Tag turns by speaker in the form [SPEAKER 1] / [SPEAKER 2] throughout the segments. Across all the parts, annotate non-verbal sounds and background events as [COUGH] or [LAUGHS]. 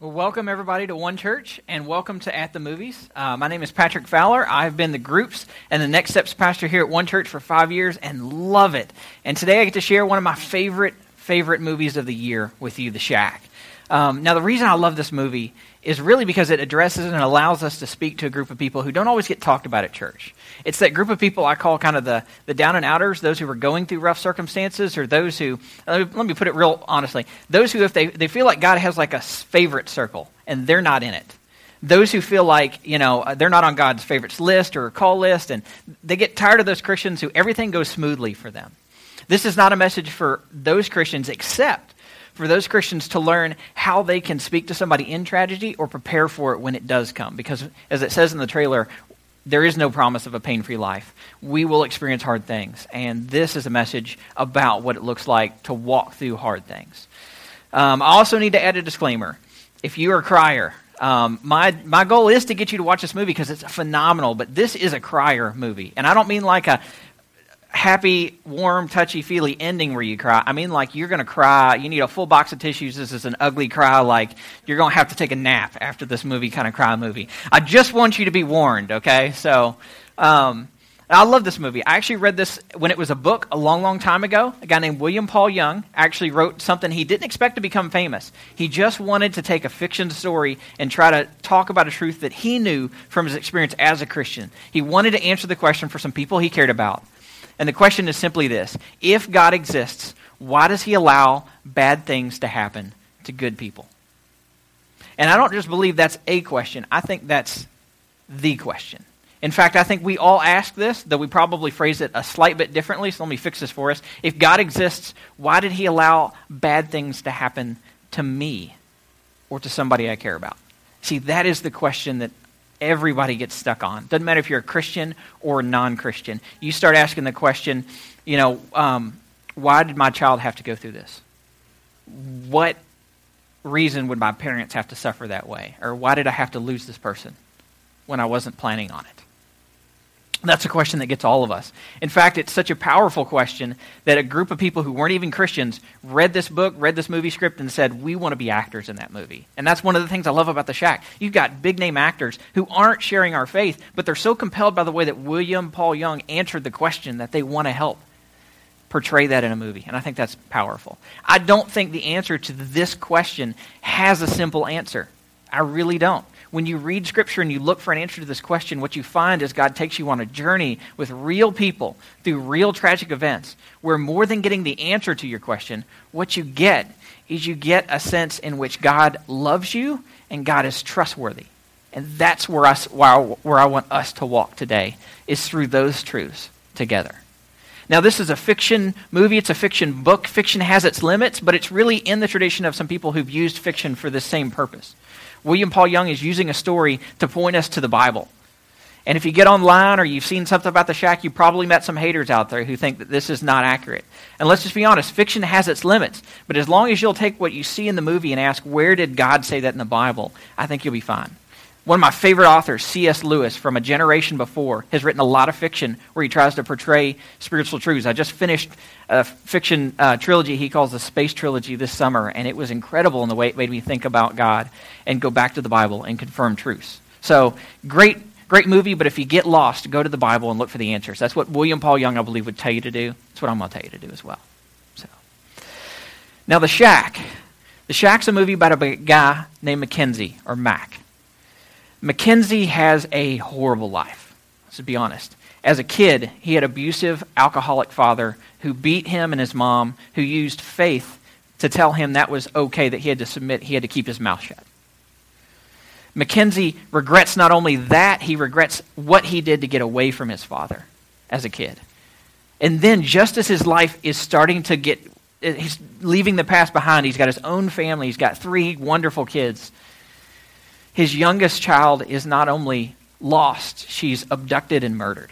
[SPEAKER 1] Well, welcome everybody to One Church and welcome to At the Movies. Uh, my name is Patrick Fowler. I've been the groups and the Next Steps pastor here at One Church for five years and love it. And today I get to share one of my favorite, favorite movies of the year with you, The Shack. Um, now, the reason I love this movie is really because it addresses and allows us to speak to a group of people who don't always get talked about at church. It's that group of people I call kind of the, the down and outers, those who are going through rough circumstances, or those who, let me, put it real honestly, those who, if they, they feel like God has like a favorite circle and they're not in it. Those who feel like, you know, they're not on God's favorites list or call list, and they get tired of those Christians who everything goes smoothly for them. This is not a message for those Christians, except for those Christians to learn how they can speak to somebody in tragedy or prepare for it when it does come. Because, as it says in the trailer, there is no promise of a pain free life. We will experience hard things. And this is a message about what it looks like to walk through hard things. Um, I also need to add a disclaimer. If you are a crier, um, my, my goal is to get you to watch this movie because it's phenomenal, but this is a crier movie. And I don't mean like a happy, warm, touchy feely ending where you cry. I mean, like you're going to cry. You need a full box of tissues. This is an ugly cry. Like you're going to have to take a nap after this movie, kind of cry movie. I just want you to be warned, okay? So, um, I love this movie. I actually read this when it was a book a long, long time ago. A guy named William Paul Young actually wrote something he didn't expect to become famous. He just wanted to take a fiction story and try to talk about a truth that he knew from his experience as a Christian. He wanted to answer the question for some people he cared about. And the question is simply this If God exists, why does he allow bad things to happen to good people? And I don't just believe that's a question, I think that's the question. In fact, I think we all ask this, though we probably phrase it a slight bit differently, so let me fix this for us. If God exists, why did he allow bad things to happen to me or to somebody I care about? See, that is the question that everybody gets stuck on. Doesn't matter if you're a Christian or non Christian. You start asking the question, you know, um, why did my child have to go through this? What reason would my parents have to suffer that way? Or why did I have to lose this person when I wasn't planning on it? That's a question that gets all of us. In fact, it's such a powerful question that a group of people who weren't even Christians read this book, read this movie script, and said, We want to be actors in that movie. And that's one of the things I love about The Shack. You've got big name actors who aren't sharing our faith, but they're so compelled by the way that William Paul Young answered the question that they want to help portray that in a movie. And I think that's powerful. I don't think the answer to this question has a simple answer. I really don't when you read Scripture and you look for an answer to this question, what you find is God takes you on a journey with real people through real tragic events, where more than getting the answer to your question, what you get is you get a sense in which God loves you and God is trustworthy. And that's where, I, where I want us to walk today, is through those truths together. Now, this is a fiction movie, it's a fiction book. Fiction has its limits, but it's really in the tradition of some people who've used fiction for the same purpose. William Paul Young is using a story to point us to the Bible. And if you get online or you've seen something about the shack, you probably met some haters out there who think that this is not accurate. And let's just be honest, fiction has its limits. But as long as you'll take what you see in the movie and ask, where did God say that in the Bible, I think you'll be fine. One of my favorite authors, C.S. Lewis, from a generation before, has written a lot of fiction where he tries to portray spiritual truths. I just finished a fiction uh, trilogy he calls the Space Trilogy this summer, and it was incredible in the way it made me think about God and go back to the Bible and confirm truths. So, great, great movie, but if you get lost, go to the Bible and look for the answers. That's what William Paul Young, I believe, would tell you to do. That's what I'm going to tell you to do as well. So, Now, The Shack. The Shack's a movie about a guy named Mackenzie, or Mac. Mackenzie has a horrible life, to be honest. As a kid, he had abusive, alcoholic father who beat him and his mom, who used faith to tell him that was okay, that he had to submit, he had to keep his mouth shut. Mackenzie regrets not only that, he regrets what he did to get away from his father as a kid. And then, just as his life is starting to get, he's leaving the past behind, he's got his own family, he's got three wonderful kids his youngest child is not only lost, she's abducted and murdered.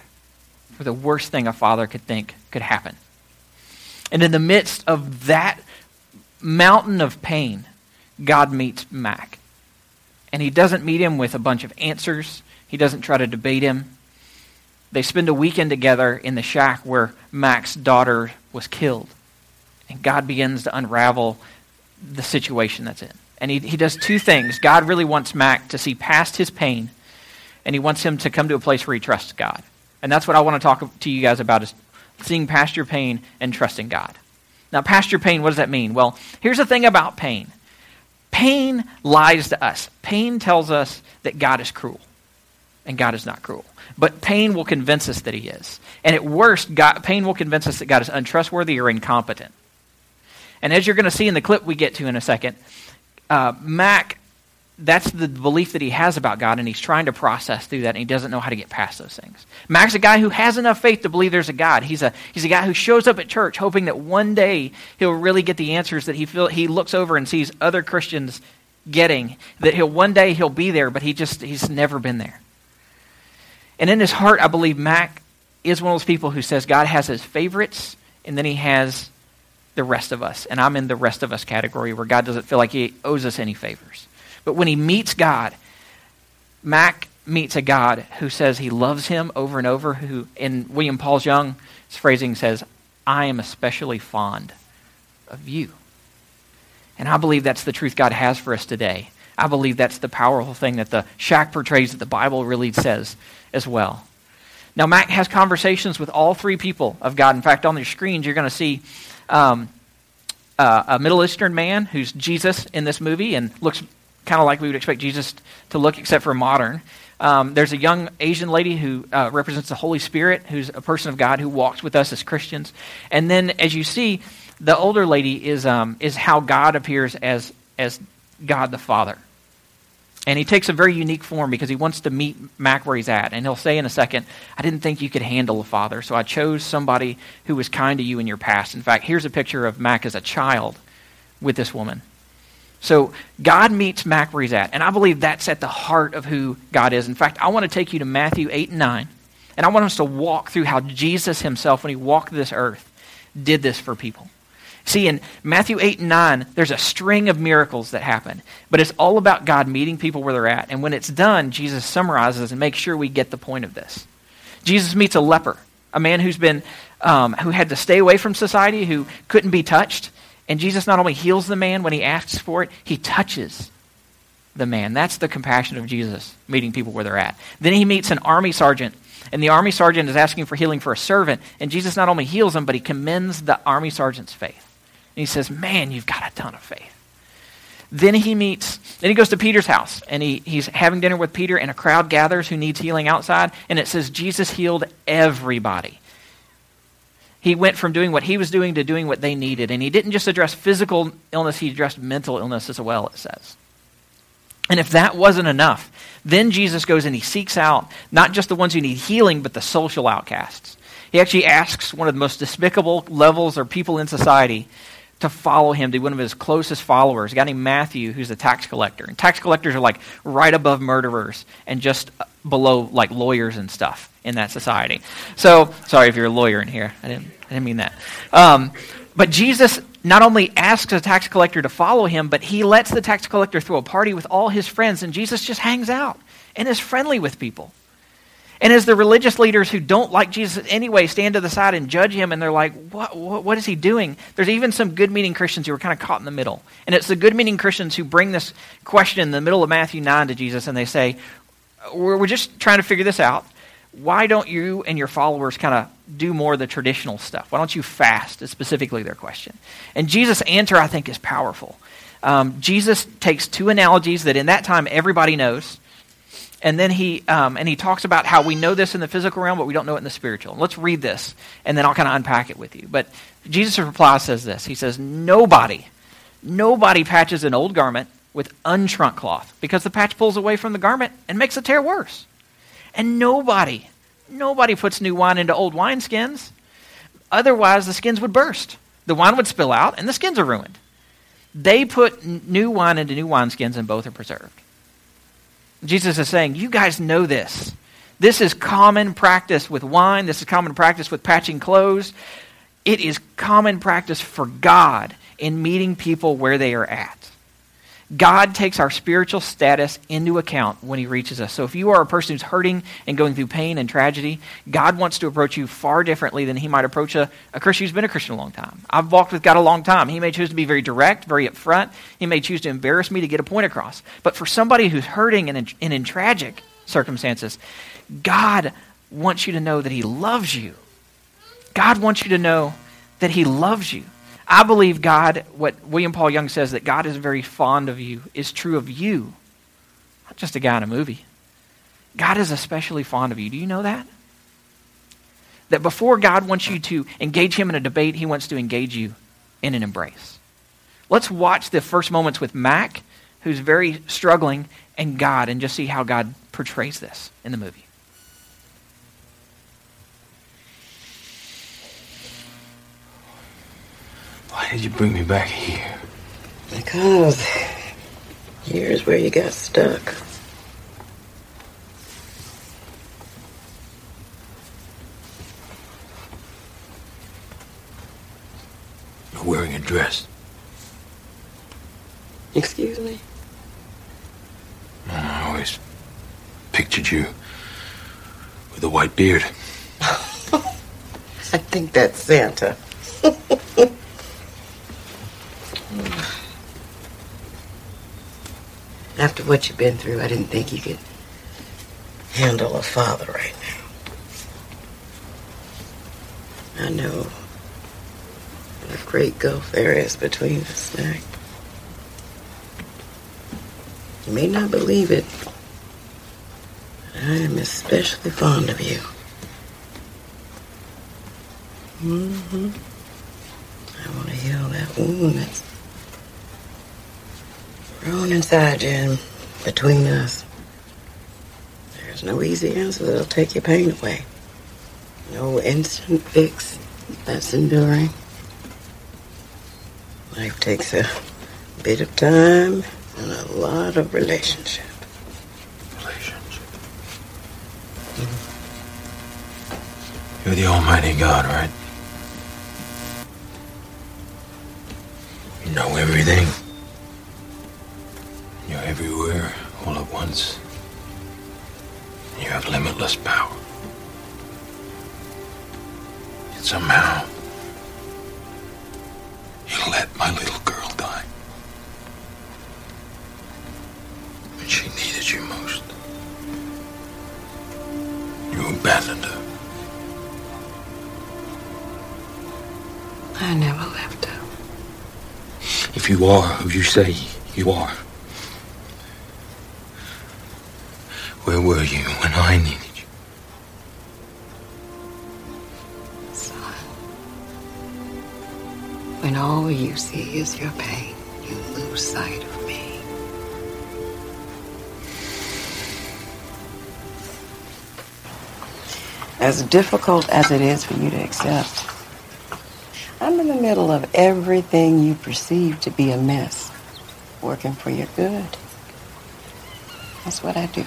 [SPEAKER 1] For the worst thing a father could think could happen. And in the midst of that mountain of pain, God meets Mac. And he doesn't meet him with a bunch of answers, he doesn't try to debate him. They spend a weekend together in the shack where Mac's daughter was killed. And God begins to unravel the situation that's in. And he, he does two things. God really wants Mac to see past his pain, and he wants him to come to a place where he trusts God. And that's what I want to talk to you guys about is seeing past your pain and trusting God. Now, past your pain, what does that mean? Well, here's the thing about pain. Pain lies to us. Pain tells us that God is cruel, and God is not cruel. But pain will convince us that he is. And at worst, God, pain will convince us that God is untrustworthy or incompetent. And as you're going to see in the clip we get to in a second, uh, Mac, that's the belief that he has about God, and he's trying to process through that, and he doesn't know how to get past those things. Mac's a guy who has enough faith to believe there's a God. He's a, he's a guy who shows up at church hoping that one day he'll really get the answers that he, feel, he looks over and sees other Christians getting, that he'll one day he'll be there, but he just, he's never been there. And in his heart, I believe Mac is one of those people who says God has his favorites, and then he has the rest of us. And I'm in the rest of us category where God doesn't feel like he owes us any favors. But when he meets God, Mac meets a God who says he loves him over and over, who in William Paul's Young's phrasing says, I am especially fond of you. And I believe that's the truth God has for us today. I believe that's the powerful thing that the shack portrays that the Bible really says as well. Now, Mac has conversations with all three people of God. In fact, on your screens, you're going to see um, uh, a Middle Eastern man who's Jesus in this movie and looks kind of like we would expect Jesus to look, except for modern. Um, there's a young Asian lady who uh, represents the Holy Spirit, who's a person of God who walks with us as Christians. And then, as you see, the older lady is, um, is how God appears as, as God the Father. And he takes a very unique form because he wants to meet Mac where he's at. And he'll say in a second, I didn't think you could handle a father, so I chose somebody who was kind to you in your past. In fact, here's a picture of Mac as a child with this woman. So God meets Mac where he's at. And I believe that's at the heart of who God is. In fact, I want to take you to Matthew 8 and 9. And I want us to walk through how Jesus himself, when he walked this earth, did this for people. See, in Matthew 8 and 9, there's a string of miracles that happen, but it's all about God meeting people where they're at. And when it's done, Jesus summarizes and makes sure we get the point of this. Jesus meets a leper, a man who's been, um, who had to stay away from society, who couldn't be touched. And Jesus not only heals the man when he asks for it, he touches the man. That's the compassion of Jesus, meeting people where they're at. Then he meets an army sergeant and the army sergeant is asking for healing for a servant. And Jesus not only heals him, but he commends the army sergeant's faith. And he says, Man, you've got a ton of faith. Then he meets, then he goes to Peter's house and he, he's having dinner with Peter, and a crowd gathers who needs healing outside. And it says Jesus healed everybody. He went from doing what he was doing to doing what they needed. And he didn't just address physical illness, he addressed mental illness as well, it says. And if that wasn't enough, then Jesus goes and he seeks out not just the ones who need healing, but the social outcasts. He actually asks one of the most despicable levels or people in society to follow him to be one of his closest followers, a guy named Matthew, who's a tax collector. And tax collectors are like right above murderers and just below like lawyers and stuff in that society. So, sorry if you're a lawyer in here. I didn't, I didn't mean that. Um, but Jesus not only asks a tax collector to follow him, but he lets the tax collector throw a party with all his friends, and Jesus just hangs out and is friendly with people. And as the religious leaders who don't like Jesus anyway stand to the side and judge him, and they're like, what, what, what is he doing? There's even some good meaning Christians who are kind of caught in the middle. And it's the good meaning Christians who bring this question in the middle of Matthew 9 to Jesus, and they say, We're, we're just trying to figure this out. Why don't you and your followers kind of do more of the traditional stuff? Why don't you fast? Is specifically their question. And Jesus' answer, I think, is powerful. Um, Jesus takes two analogies that in that time everybody knows and then he um, and he talks about how we know this in the physical realm, but we don't know it in the spiritual. Let's read this, and then I'll kind of unpack it with you. But Jesus' reply says this: He says, "Nobody, nobody patches an old garment with unshrunk cloth, because the patch pulls away from the garment and makes the tear worse. And nobody, nobody puts new wine into old wineskins. Otherwise, the skins would burst. The wine would spill out, and the skins are ruined. They put new wine into new wineskins, and both are preserved." Jesus is saying, You guys know this. This is common practice with wine. This is common practice with patching clothes. It is common practice for God in meeting people where they are at. God takes our spiritual status into account when he reaches us. So if you are a person who's hurting and going through pain and tragedy, God wants to approach you far differently than he might approach a, a Christian who's been a Christian a long time. I've walked with God a long time. He may choose to be very direct, very upfront. He may choose to embarrass me to get a point across. But for somebody who's hurting and in, and in tragic circumstances, God wants you to know that he loves you. God wants you to know that he loves you. I believe God, what William Paul Young says, that God is very fond of you, is true of you, not just a guy in a movie. God is especially fond of you. Do you know that? That before God wants you to engage him in a debate, he wants to engage you in an embrace. Let's watch the first moments with Mac, who's very struggling, and God, and just see how God portrays this in the movie.
[SPEAKER 2] Why did you bring me back here?
[SPEAKER 3] Because here's where you got stuck.
[SPEAKER 2] You're wearing a dress.
[SPEAKER 3] Excuse me?
[SPEAKER 2] I always pictured you with a white beard. [LAUGHS]
[SPEAKER 3] I think that's Santa. [LAUGHS] After what you've been through, I didn't think you could handle a father right now. I know what a great gulf there is between us, Mac. You may not believe it. I am especially fond of you. Mm-hmm. I want to heal that wound that's grown inside and between us. There's no easy answer that'll take your pain away. No instant fix that's enduring. Life takes a bit of time and a lot of relationship.
[SPEAKER 2] Relationship. You're the Almighty God, right? When she needed you most. You abandoned her.
[SPEAKER 3] I never left her.
[SPEAKER 2] If you are who you say you are, where were you when I needed you?
[SPEAKER 3] Son, when all you see is your pain, you lose sight of As difficult as it is for you to accept, I'm in the middle of everything you perceive to be a mess, working for your good. That's what I do.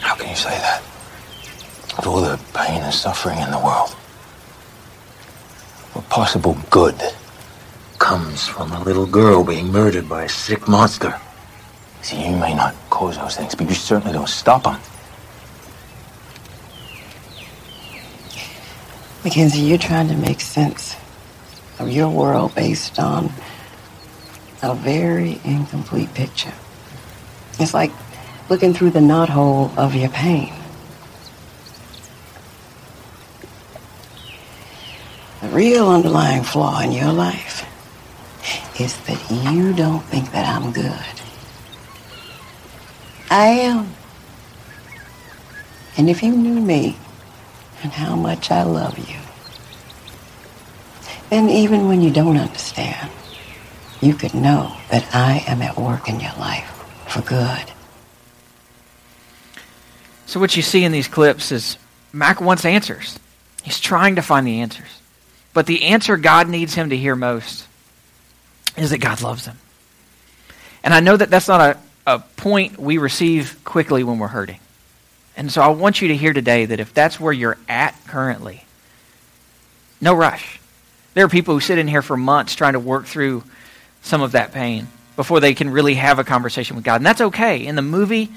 [SPEAKER 2] How can you say that? With all the pain and suffering in the world. What possible good comes from a little girl being murdered by a sick monster? See, you may not cause those things, but you certainly don't stop them.
[SPEAKER 3] Mackenzie, you're trying to make sense of your world based on a very incomplete picture. It's like looking through the knothole of your pain. The real underlying flaw in your life is that you don't think that I'm good. I am. And if you knew me and how much I love you, And even when you don't understand, you could know that I am at work in your life for good.
[SPEAKER 1] So, what you see in these clips is Mac wants answers. He's trying to find the answers. But the answer God needs him to hear most is that God loves him. And I know that that's not a, a point we receive quickly when we're hurting. And so I want you to hear today that if that's where you're at currently, no rush. There are people who sit in here for months trying to work through some of that pain. before they can really have a conversation with God. And that's okay. In the movie,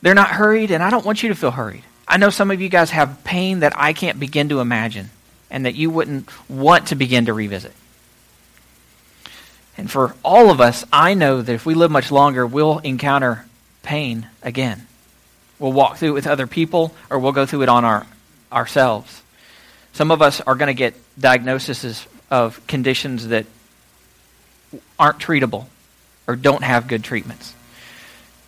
[SPEAKER 1] they're not hurried, and I don't want you to feel hurried. I know some of you guys have pain that I can't begin to imagine and that you wouldn't want to begin to revisit. And for all of us, I know that if we live much longer, we'll encounter pain again. We'll walk through it with other people or we'll go through it on our, ourselves. Some of us are going to get diagnoses of conditions that aren't treatable or don't have good treatments.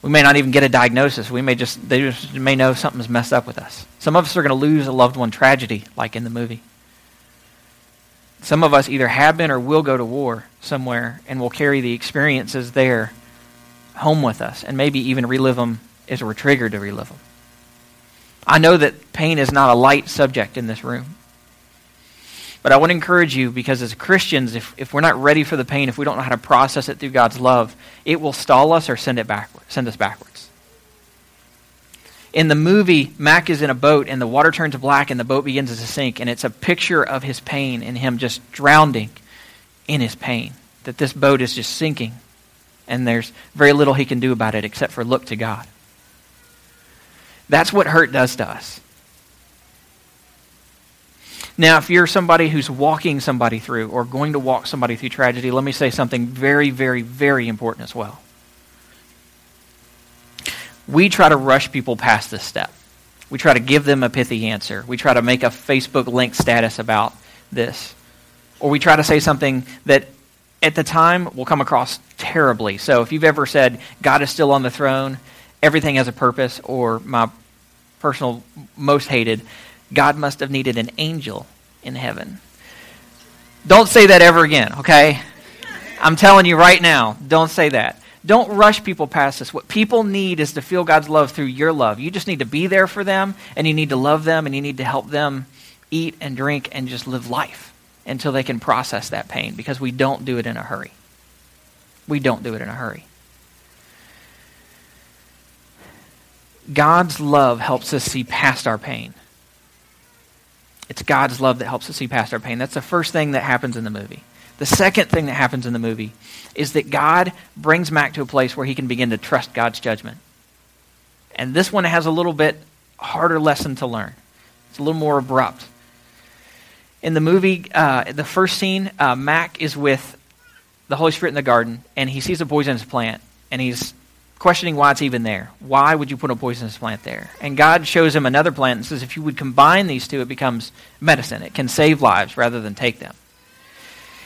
[SPEAKER 1] We may not even get a diagnosis. We may just they just may know something's messed up with us. Some of us are going to lose a loved one tragedy, like in the movie. Some of us either have been or will go to war somewhere, and will carry the experiences there home with us, and maybe even relive them as we're triggered to relive them. I know that pain is not a light subject in this room. But I want to encourage you because as Christians, if, if we're not ready for the pain, if we don't know how to process it through God's love, it will stall us or send it backward, send us backwards. In the movie, Mac is in a boat and the water turns black and the boat begins to sink, and it's a picture of his pain and him just drowning in his pain. That this boat is just sinking, and there's very little he can do about it except for look to God. That's what hurt does to us. Now, if you're somebody who's walking somebody through or going to walk somebody through tragedy, let me say something very, very, very important as well. We try to rush people past this step. We try to give them a pithy answer. We try to make a Facebook link status about this. Or we try to say something that at the time will come across terribly. So if you've ever said, God is still on the throne, everything has a purpose, or my personal most hated, God must have needed an angel in heaven. Don't say that ever again, okay? I'm telling you right now, don't say that. Don't rush people past this. What people need is to feel God's love through your love. You just need to be there for them, and you need to love them, and you need to help them eat and drink and just live life until they can process that pain because we don't do it in a hurry. We don't do it in a hurry. God's love helps us see past our pain. It's God's love that helps us see past our pain. That's the first thing that happens in the movie. The second thing that happens in the movie is that God brings Mac to a place where he can begin to trust God's judgment. And this one has a little bit harder lesson to learn. It's a little more abrupt. In the movie, uh, the first scene, uh, Mac is with the Holy Spirit in the garden, and he sees a poisonous plant, and he's questioning why it's even there. Why would you put a poisonous plant there? And God shows him another plant and says, if you would combine these two, it becomes medicine. It can save lives rather than take them.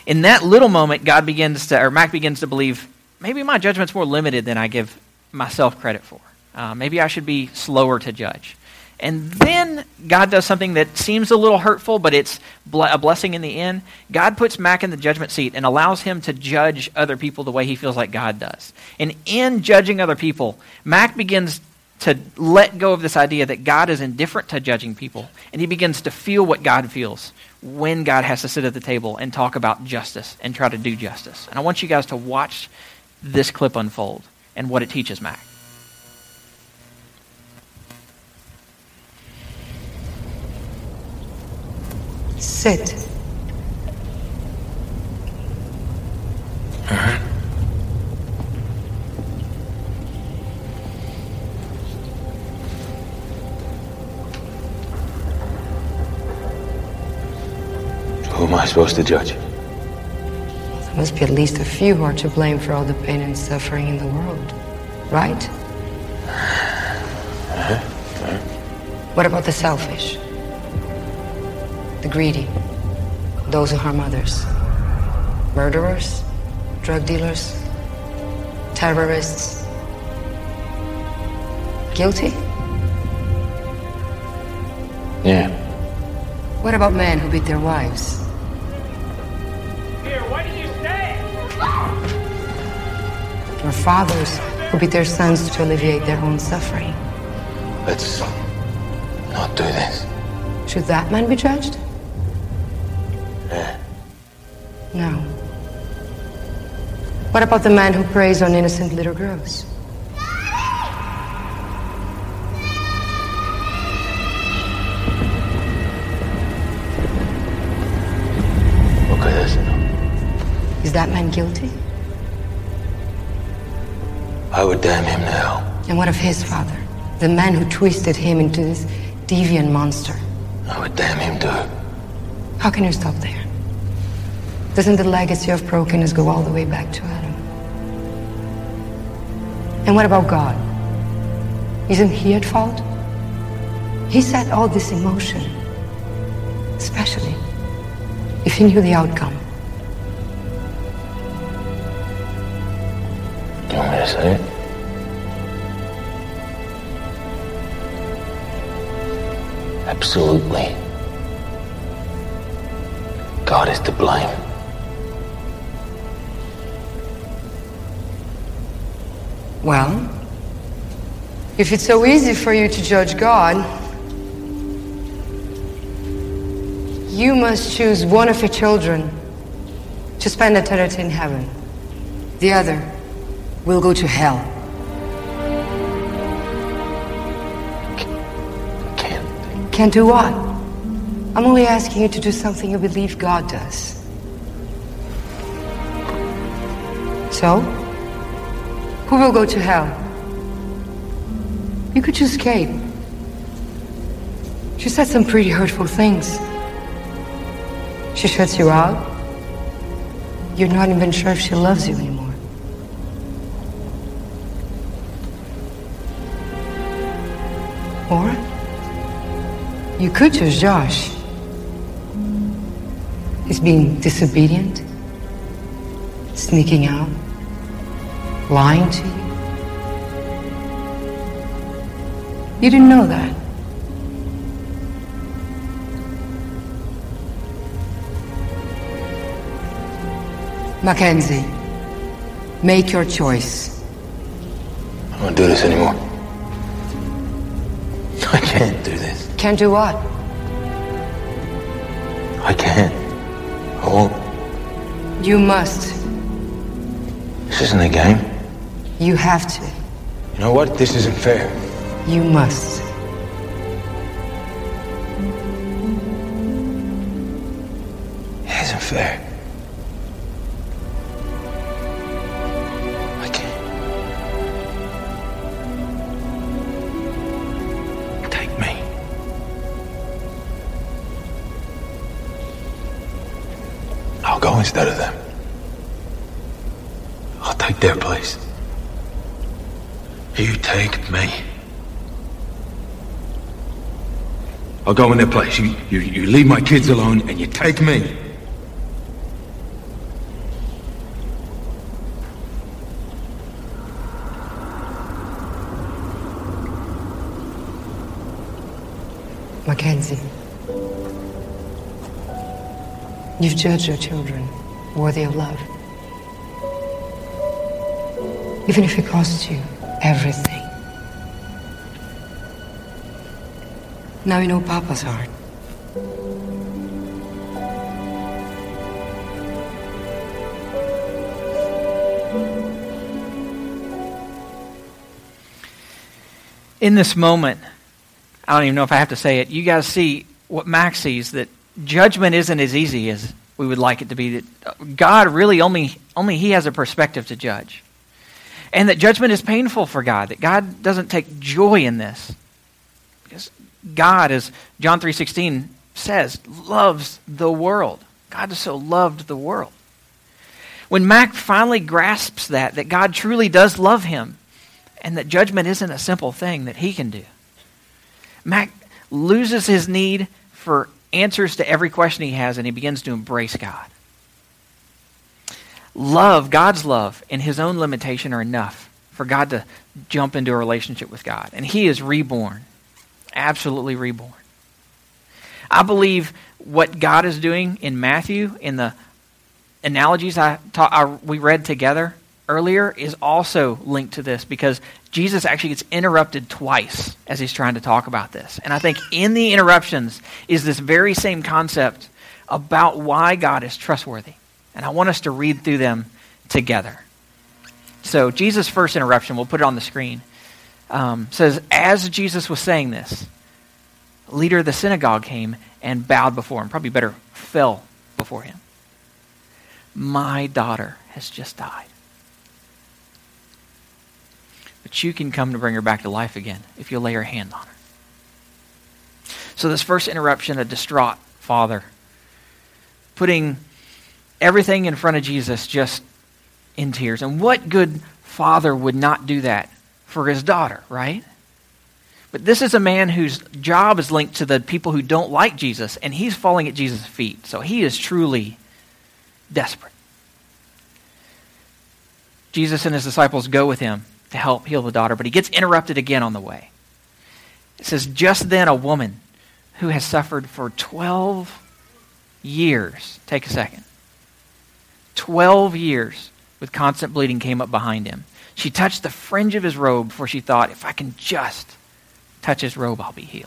[SPEAKER 1] In that little moment, God begins to, or Mac begins to believe, maybe my judgment's more limited than I give myself credit for. Uh, maybe I should be slower to judge. And then God does something that seems a little hurtful, but it's a blessing in the end. God puts Mac in the judgment seat and allows him to judge other people the way he feels like God does. And in judging other people, Mac begins to let go of this idea that God is indifferent to judging people. And he begins to feel what God feels when God has to sit at the table and talk about justice and try to do justice. And I want you guys to watch this clip unfold and what it teaches Mac.
[SPEAKER 3] Sit.
[SPEAKER 2] All right. So who am I supposed to judge?
[SPEAKER 3] There must be at least a few who are to blame for all the pain and suffering in the world, right?
[SPEAKER 2] Uh-huh.
[SPEAKER 3] What about the selfish? The greedy, those who harm others, murderers, drug dealers, terrorists. Guilty?
[SPEAKER 2] Yeah.
[SPEAKER 3] What about men who beat their wives?
[SPEAKER 4] Here, why did you stay?
[SPEAKER 3] Or fathers who beat their sons to alleviate their own suffering?
[SPEAKER 2] Let's not do this.
[SPEAKER 3] Should that man be judged? No. What about the man who preys on innocent little girls? Is that man guilty?
[SPEAKER 2] I would damn him hell.
[SPEAKER 5] And what of his father? The man who twisted him into this deviant monster.
[SPEAKER 2] I would damn him too.
[SPEAKER 5] How can you stop there? Doesn't the legacy of brokenness go all the way back to Adam? And what about God? Isn't he at fault? He set all this in motion. Especially if he knew the outcome.
[SPEAKER 2] Do you want me to say it? Absolutely. God is to blame.
[SPEAKER 5] Well, if it's so easy for you to judge God, you must choose one of your children to spend eternity in heaven. The other will go to hell.
[SPEAKER 2] Can't.
[SPEAKER 5] Can't do what? I'm only asking you to do something you believe God does. So, who will go to hell? You could choose Kate. She said some pretty hurtful things. She shuts you out. You're not even sure if she loves you anymore. Or you could choose Josh. He's being disobedient, sneaking out, lying to you. You didn't know that. Mackenzie, make your choice.
[SPEAKER 2] I won't do this anymore. [LAUGHS] I can't do this.
[SPEAKER 5] Can't do what?
[SPEAKER 2] I can't.
[SPEAKER 5] You must.
[SPEAKER 2] This isn't a game.
[SPEAKER 5] You have to.
[SPEAKER 2] You know what? This isn't fair.
[SPEAKER 5] You must.
[SPEAKER 2] It isn't fair. I'll go in their place. You, you, you leave my kids alone and you take me.
[SPEAKER 5] Mackenzie. You've judged your children worthy of love. Even if it costs you everything. Now you know Papa's heart.
[SPEAKER 1] in this moment, I don't even know if I have to say it, you guys see what Mac sees that judgment isn't as easy as we would like it to be. That God really only, only He has a perspective to judge. And that judgment is painful for God, that God doesn't take joy in this. God, as John 3.16 says, loves the world. God so loved the world. When Mac finally grasps that, that God truly does love him, and that judgment isn't a simple thing that he can do. Mac loses his need for answers to every question he has and he begins to embrace God. Love, God's love, and his own limitation are enough for God to jump into a relationship with God. And he is reborn, absolutely reborn. I believe what God is doing in Matthew, in the analogies I, taught, I we read together, earlier is also linked to this because Jesus actually gets interrupted twice as he's trying to talk about this. And I think in the interruptions is this very same concept about why God is trustworthy. And I want us to read through them together. So, Jesus' first interruption, we'll put it on the screen, um, says, As Jesus was saying this, a leader of the synagogue came and bowed before him. Probably better, fell before him. My daughter has just died. But you can come to bring her back to life again if you lay your hand on her. So, this first interruption, a distraught father, putting everything in front of Jesus just in tears. And what good father would not do that for his daughter, right? But this is a man whose job is linked to the people who don't like Jesus, and he's falling at Jesus' feet. So he is truly desperate. Jesus and his disciples go with him to help heal the daughter, but he gets interrupted again on the way. It says, Just then a woman who has suffered for 12 years, take a second, 12 years with constant bleeding came up behind him. She touched the fringe of his robe, for she thought, if I can just touch his robe, I'll be healed.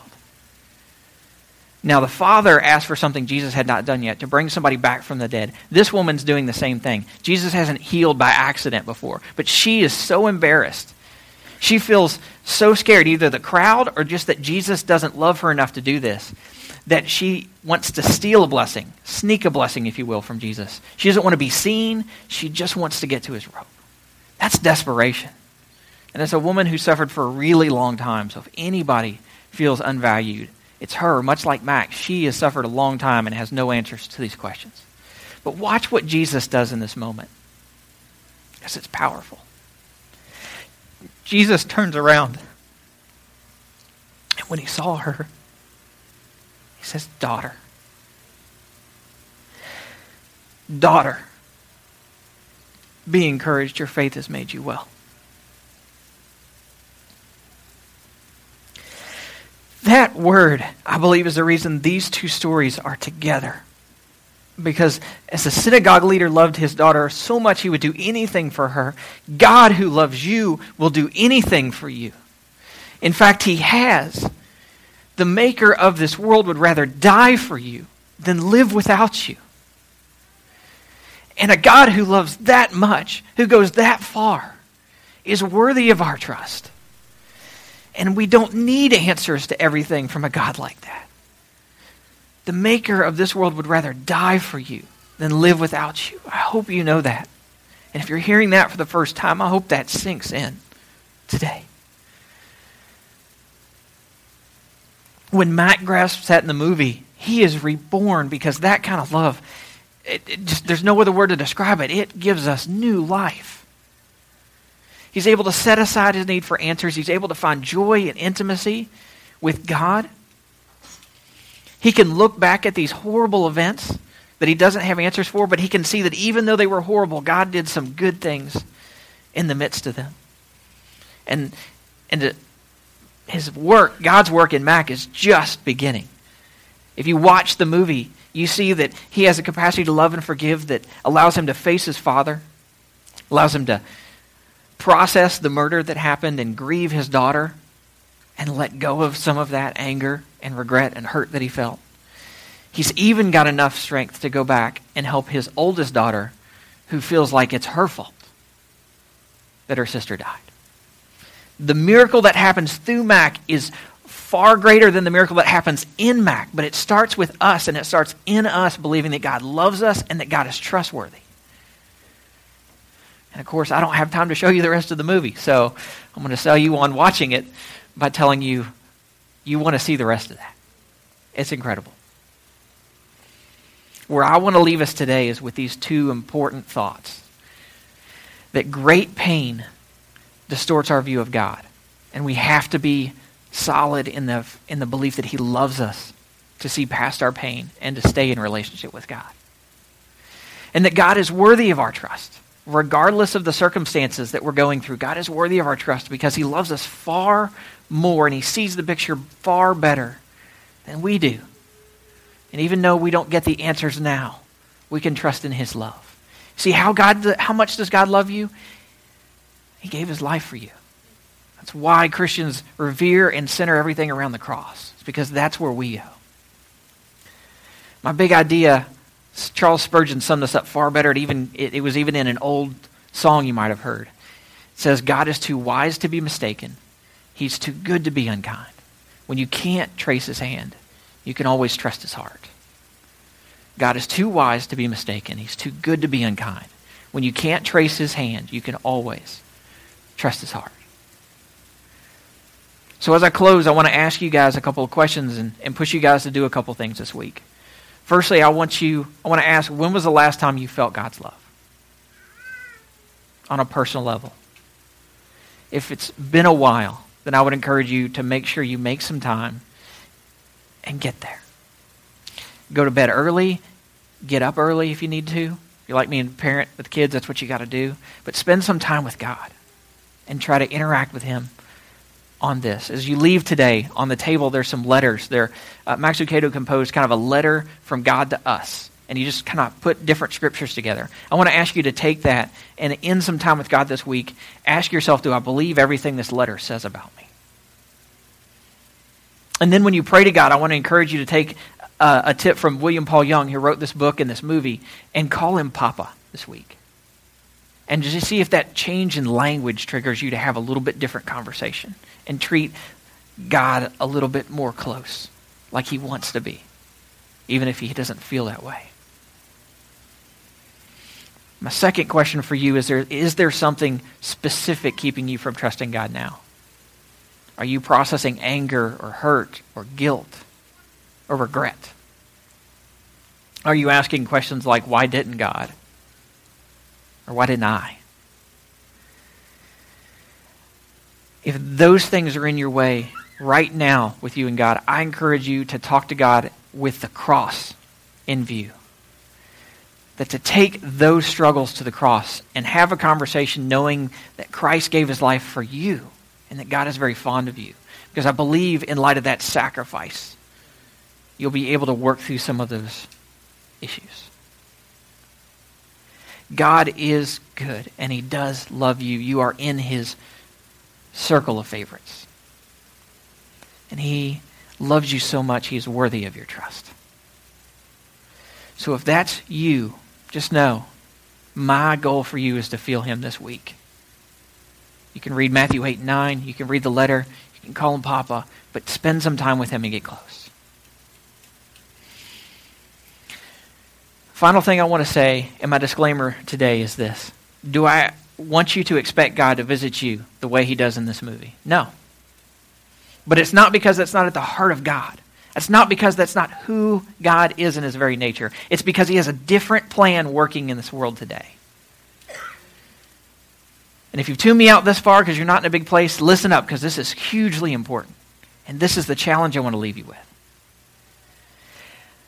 [SPEAKER 1] Now, the father asked for something Jesus had not done yet to bring somebody back from the dead. This woman's doing the same thing. Jesus hasn't healed by accident before, but she is so embarrassed. She feels so scared, either the crowd or just that Jesus doesn't love her enough to do this, that she wants to steal a blessing, sneak a blessing, if you will, from Jesus. She doesn't want to be seen, she just wants to get to his robe. That's desperation. And it's a woman who suffered for a really long time. So if anybody feels unvalued, it's her, much like Max. She has suffered a long time and has no answers to these questions. But watch what Jesus does in this moment, because it's powerful. Jesus turns around, and when he saw her, he says, Daughter. Daughter, be encouraged. Your faith has made you well. That word, I believe, is the reason these two stories are together. Because as the synagogue leader loved his daughter so much he would do anything for her, God, who loves you, will do anything for you. In fact, he has. The maker of this world would rather die for you than live without you. And a God who loves that much, who goes that far, is worthy of our trust. And we don't need answers to everything from a God like that. The maker of this world would rather die for you than live without you. I hope you know that. And if you're hearing that for the first time, I hope that sinks in today. When Mac grasps that in the movie, he is reborn because that kind of love, it, it just, there's no other word to describe it. It gives us new life. He's able to set aside his need for answers. He's able to find joy and intimacy with God. He can look back at these horrible events that he doesn't have answers for, but he can see that even though they were horrible, God did some good things in the midst of them. And, and his work, God's work in Mac, is just beginning. If you watch the movie, you see that he has a capacity to love and forgive that allows him to face his father, allows him to process the murder that happened and grieve his daughter and let go of some of that anger and regret and hurt that he felt. He's even got enough strength to go back and help his oldest daughter who feels like it's her fault that her sister died. The miracle that happens through Mac is far greater than the miracle that happens in Mac, but it starts with us and it starts in us believing that God loves us and that God is trustworthy. And of course, I don't have time to show you the rest of the movie, so I'm going to sell you on watching it by telling you you want to see the rest of that. It's incredible. Where I want to leave us today is with these two important thoughts that great pain distorts our view of God, and we have to be solid in the, in the belief that He loves us to see past our pain and to stay in relationship with God. And that God is worthy of our trust regardless of the circumstances that we're going through, God is worthy of our trust because He loves us far more and He sees the picture far better than we do. And even though we don't get the answers now, we can trust in His love. See how God how much does God love you? He gave his life for you. That's why Christians revere and center everything around the cross. It's because that's where we go. My big idea Charles Spurgeon summed this up far better. It, even, it, it was even in an old song you might have heard. It says, God is too wise to be mistaken. He's too good to be unkind. When you can't trace his hand, you can always trust his heart. God is too wise to be mistaken. He's too good to be unkind. When you can't trace his hand, you can always trust his heart. So, as I close, I want to ask you guys a couple of questions and, and push you guys to do a couple things this week. Firstly, I want you, I want to ask, when was the last time you felt God's love? On a personal level. If it's been a while, then I would encourage you to make sure you make some time and get there. Go to bed early, get up early if you need to. If you're like me and parent with kids, that's what you got to do. But spend some time with God and try to interact with Him on this. As you leave today, on the table, there's some letters. There, uh, Max Lucado composed kind of a letter from God to us. And he just kind of put different scriptures together. I want to ask you to take that and in some time with God this week, ask yourself, do I believe everything this letter says about me? And then when you pray to God, I want to encourage you to take uh, a tip from William Paul Young, who wrote this book and this movie, and call him Papa this week. And just see if that change in language triggers you to have a little bit different conversation and treat God a little bit more close, like he wants to be, even if he doesn't feel that way. My second question for you is there, is there something specific keeping you from trusting God now? Are you processing anger or hurt or guilt or regret? Are you asking questions like, why didn't God? Or why didn't I? If those things are in your way right now with you and God, I encourage you to talk to God with the cross in view that to take those struggles to the cross and have a conversation knowing that Christ gave his life for you and that God is very fond of you. Because I believe in light of that sacrifice, you'll be able to work through some of those issues. God is good and he does love you. You are in his circle of favorites. And he loves you so much, he is worthy of your trust. So if that's you, just know my goal for you is to feel him this week. You can read Matthew 8 9. You can read the letter. You can call him Papa. But spend some time with him and get close. Final thing I want to say, and my disclaimer today is this Do I want you to expect God to visit you the way he does in this movie? No. But it's not because that's not at the heart of God. It's not because that's not who God is in his very nature. It's because he has a different plan working in this world today. And if you've tuned me out this far because you're not in a big place, listen up because this is hugely important. And this is the challenge I want to leave you with.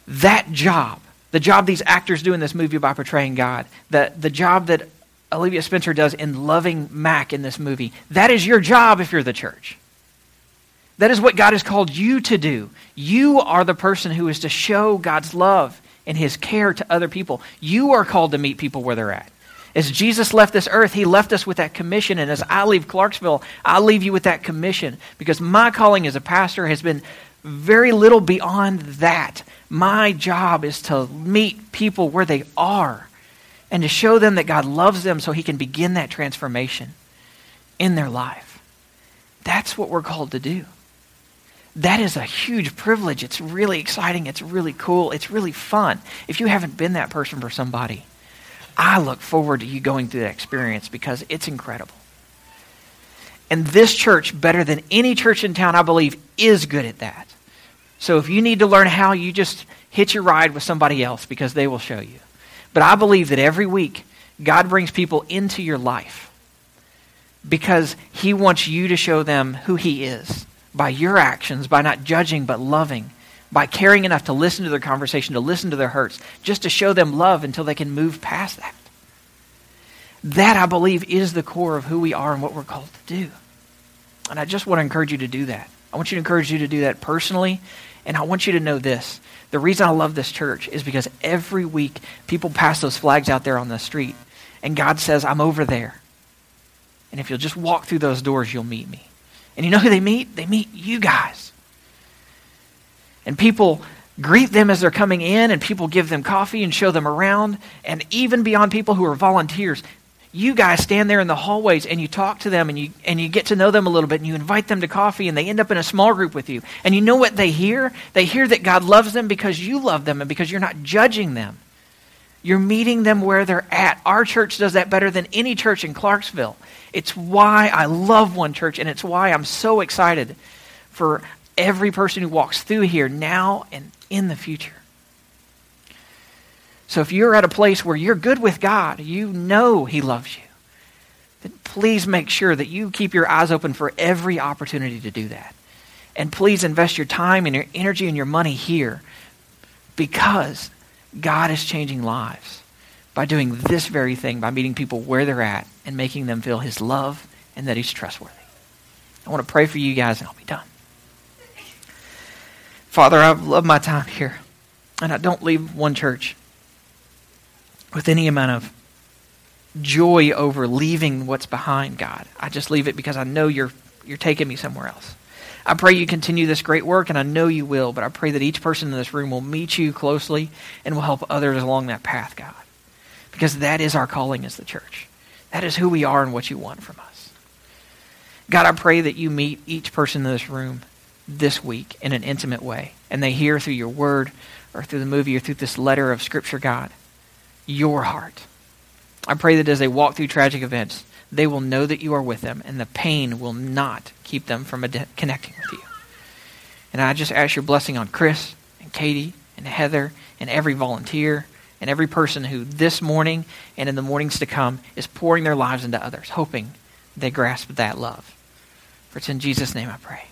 [SPEAKER 1] That job, the job these actors do in this movie by portraying God, the, the job that Octavia Spencer does in loving Mac in this movie, that is your job if you're the church. That is what God has called you to do. You are the person who is to show God's love and his care to other people. You are called to meet people where they're at. As Jesus left this earth, he left us with that commission. And as I leave Clarksville, I leave you with that commission because my calling as a pastor has been very little beyond that. My job is to meet people where they are and to show them that God loves them so he can begin that transformation in their life. That's what we're called to do that is a huge privilege. It's really exciting. It's really cool. It's really fun. If you haven't been that person for somebody, I look forward to you going through that experience because it's incredible. And this church, better than any church in town, I believe, is good at that. So if you need to learn how, you just hitch your ride with somebody else because they will show you. But I believe that every week, God brings people into your life because He wants you to show them who He is by your actions, by not judging but loving, by caring enough to listen to their conversation, to listen to their hurts, just to show them love until they can move past that. That, I believe, is the core of who we are and what we're called to do. And I just want to encourage you to do that. I want you to encourage you to do that personally. And I want you to know this. The reason I love this church is because every week people pass those flags out there on the street. And God says, I'm over there. And if you'll just walk through those doors, you'll meet me. And you know who they meet? They meet you guys. And people greet them as they're coming in, and people give them coffee and show them around. And even beyond people who are volunteers, you guys stand there in the hallways and you talk to them and you, and you get to know them a little bit and you invite them to coffee and they end up in a small group with you. And you know what they hear? They hear that God loves them because you love them and because you're not judging them. You're meeting them where they're at. Our church does that better than any church in Clarksville. It's why I love One Church, and it's why I'm so excited for every person who walks through here now and in the future. So if you're at a place where you're good with God, you know He loves you, then please make sure that you keep your eyes open for every opportunity to do that. And please invest your time and your energy and your money here because God is changing lives by doing this very thing, by meeting people where they're at and making them feel His love and that He's trustworthy. I want to pray for you guys and I'll be done. Father, I love my time here. And I don't leave one church with any amount of joy over leaving what's behind, God. I just leave it because I know you're, you're taking me somewhere else. I pray you continue this great work, and I know you will, but I pray that each person in this room will meet you closely and will help others along that path, God. Because that is our calling as the church. That is who we are and what you want from us. God, I pray that you meet each person in this room this week in an intimate way, and they hear through your word or through the movie or through this letter of Scripture, God, your heart. I pray that as they walk through tragic events, they will know that you are with them, and the pain will not keep them from ad- connecting with you. And I just ask your blessing on Chris and Katie and Heather and every volunteer and every person who this morning and in the mornings to come is pouring their lives into others, hoping they grasp that love. For it's in Jesus' name I pray.